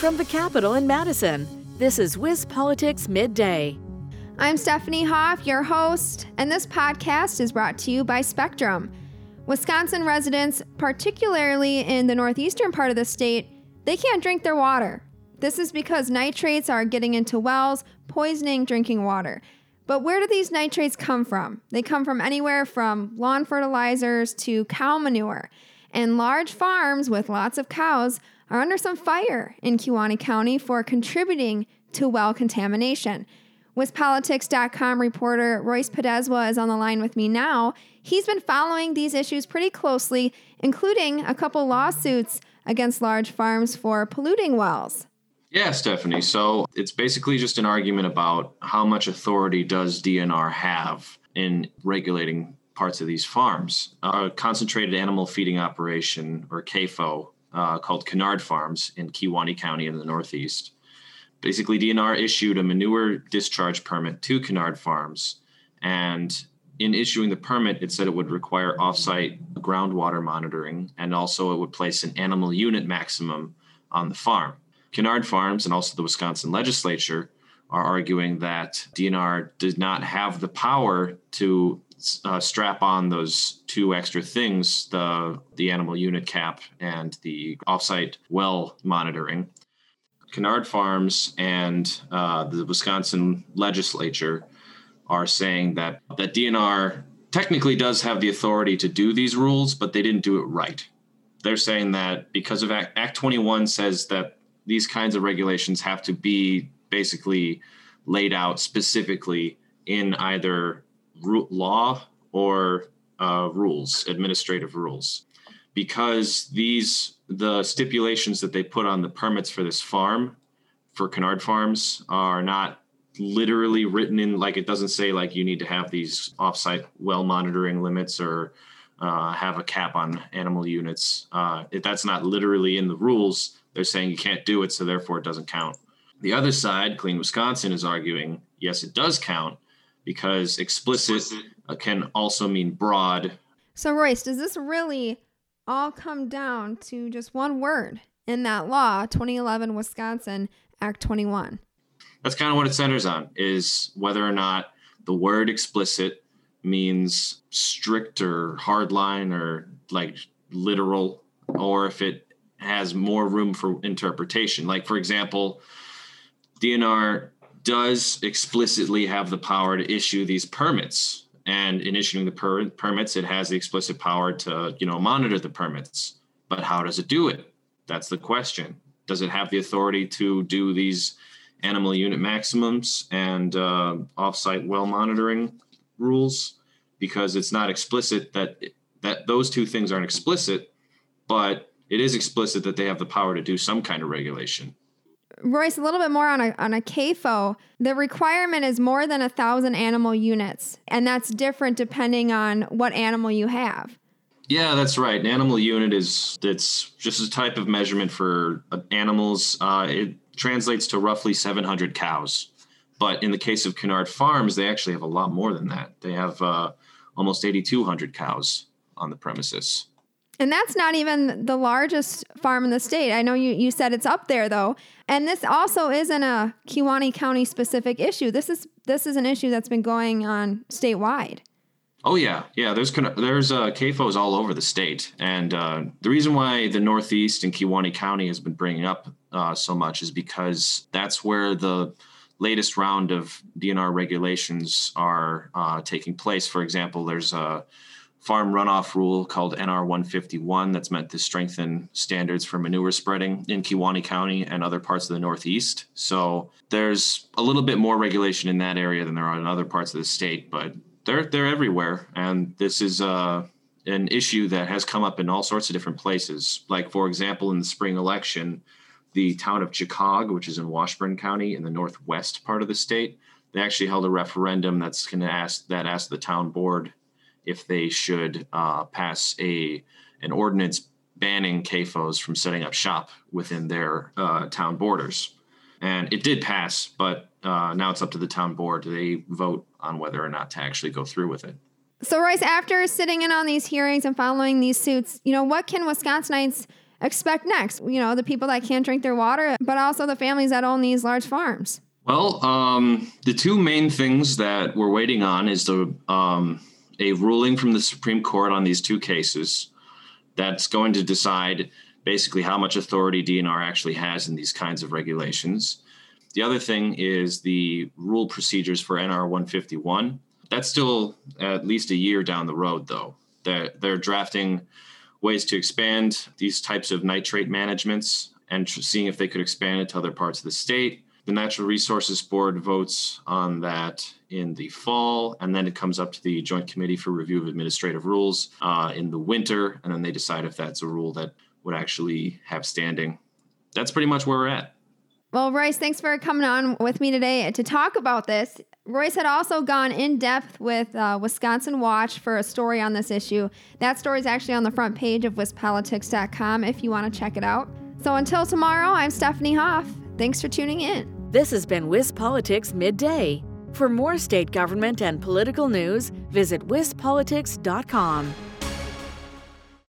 From the Capitol in Madison, this is WisPolitics Midday. I'm Stephanie Hoff, your host, and this podcast is brought to you by Spectrum. Wisconsin residents, particularly in the northeastern part of the state, they can't drink their water. This is because nitrates are getting into wells, poisoning drinking water. But where do these nitrates come from? They come from anywhere from lawn fertilizers to cow manure. And large farms with lots of cows are under some fire in Kewaunee County for contributing to well contamination. WisPolitics.com reporter Royce Podeswa is on the line with me now. He's been following these issues pretty closely, including a couple lawsuits against large farms for polluting wells. Yeah, Stephanie. So it's basically just an argument about how much authority does DNR have in regulating parts of these farms. A concentrated animal feeding operation, or CAFO, uh, called Kinnard Farms in Kewaunee County in the Northeast. Basically, DNR issued a manure discharge permit to Kinnard Farms. And in issuing the permit, it said it would require offsite groundwater monitoring and also it would place an animal unit maximum on the farm. Kinnard Farms and also the Wisconsin legislature are arguing that DNR did not have the power to uh, strap on those two extra things the the animal unit cap and the offsite well monitoring. Kinnard Farms and uh, the Wisconsin legislature are saying that that DNR technically does have the authority to do these rules, but they didn't do it right. They're saying that because of Act, Act 21 says that these kinds of regulations have to be basically laid out specifically in either law or uh, rules, administrative rules, because these the stipulations that they put on the permits for this farm for Kinnard Farms are not literally written in like it doesn't say like you need to have these offsite well monitoring limits or uh, have a cap on animal units. Uh, if that's not literally in the rules, they're saying you can't do it, so therefore it doesn't count. The other side, Clean Wisconsin, is arguing yes, it does count because explicit, explicit. Uh, can also mean broad. So, Royce, does this really all come down to just one word in that law, 2011 Wisconsin Act 21? That's kind of what it centers on is whether or not the word explicit means strict or hardline or like literal, or if it has more room for interpretation. Like, for example, DNR does explicitly have the power to issue these permits. And in issuing the per- permits, it has the explicit power to, you know, monitor the permits. But how does it do it? That's the question. Does it have the authority to do these animal unit maximums and uh, offsite well monitoring rules? Because it's not explicit that that those two things aren't explicit, but it is explicit that they have the power to do some kind of regulation. Royce, a little bit more on a on a CAFO. The requirement is more than a thousand animal units, and that's different depending on what animal you have. Yeah, that's right. An animal unit is it's just a type of measurement for uh, animals. Uh, it translates to roughly 700 cows, but in the case of Kinnard Farms, they actually have a lot more than that. They have uh, almost 8,200 cows on the premises. And that's not even the largest farm in the state. I know you, you said it's up there though. And this also isn't a Kewaunee County specific issue. This is this is an issue that's been going on statewide. Oh yeah, yeah. There's there's uh, CAFOs all over the state, and uh, the reason why the Northeast and Kewaunee County has been bringing up uh, so much is because that's where the latest round of DNR regulations are uh, taking place. For example, there's a farm runoff rule called NR 151 that's meant to strengthen standards for manure spreading in Kewaunee County and other parts of the Northeast. So there's a little bit more regulation in that area than there are in other parts of the state, but they're they're everywhere. And this is uh, an issue that has come up in all sorts of different places. Like for example, in the spring election, the town of Chicog, which is in Washburn County in the northwest part of the state, they actually held a referendum that's going to ask that asked the town board if they should uh, pass a an ordinance banning CAFOs from setting up shop within their uh, town borders. And it did pass, but uh, now it's up to the town board. They vote on whether or not to actually go through with it. So, Royce, after sitting in on these hearings and following these suits, you know, what can Wisconsinites expect next? You know, the people that can't drink their water, but also the families that own these large farms. Well, um, the two main things that we're waiting on is the um, a ruling from the Supreme Court on these two cases that's going to decide basically how much authority DNR actually has in these kinds of regulations. The other thing is the rule procedures for NR 151. That's still at least a year down the road, though. They're, they're drafting ways to expand these types of nitrate managements and seeing if they could expand it to other parts of the state. The Natural Resources Board votes on that in the fall, and then it comes up to the Joint Committee for Review of Administrative Rules uh, in the winter, and then they decide if that's a rule that would actually have standing. That's pretty much where we're at. Well, Royce, thanks for coming on with me today to talk about this. Royce had also gone in depth with uh, Wisconsin Watch for a story on this issue. That story is actually on the front page of wispolitics.com if you want to check it out. So until tomorrow, I'm Stephanie Hoff. Thanks for tuning in. This has been WisPolitics Midday. For more state government and political news, visit wispolitics.com.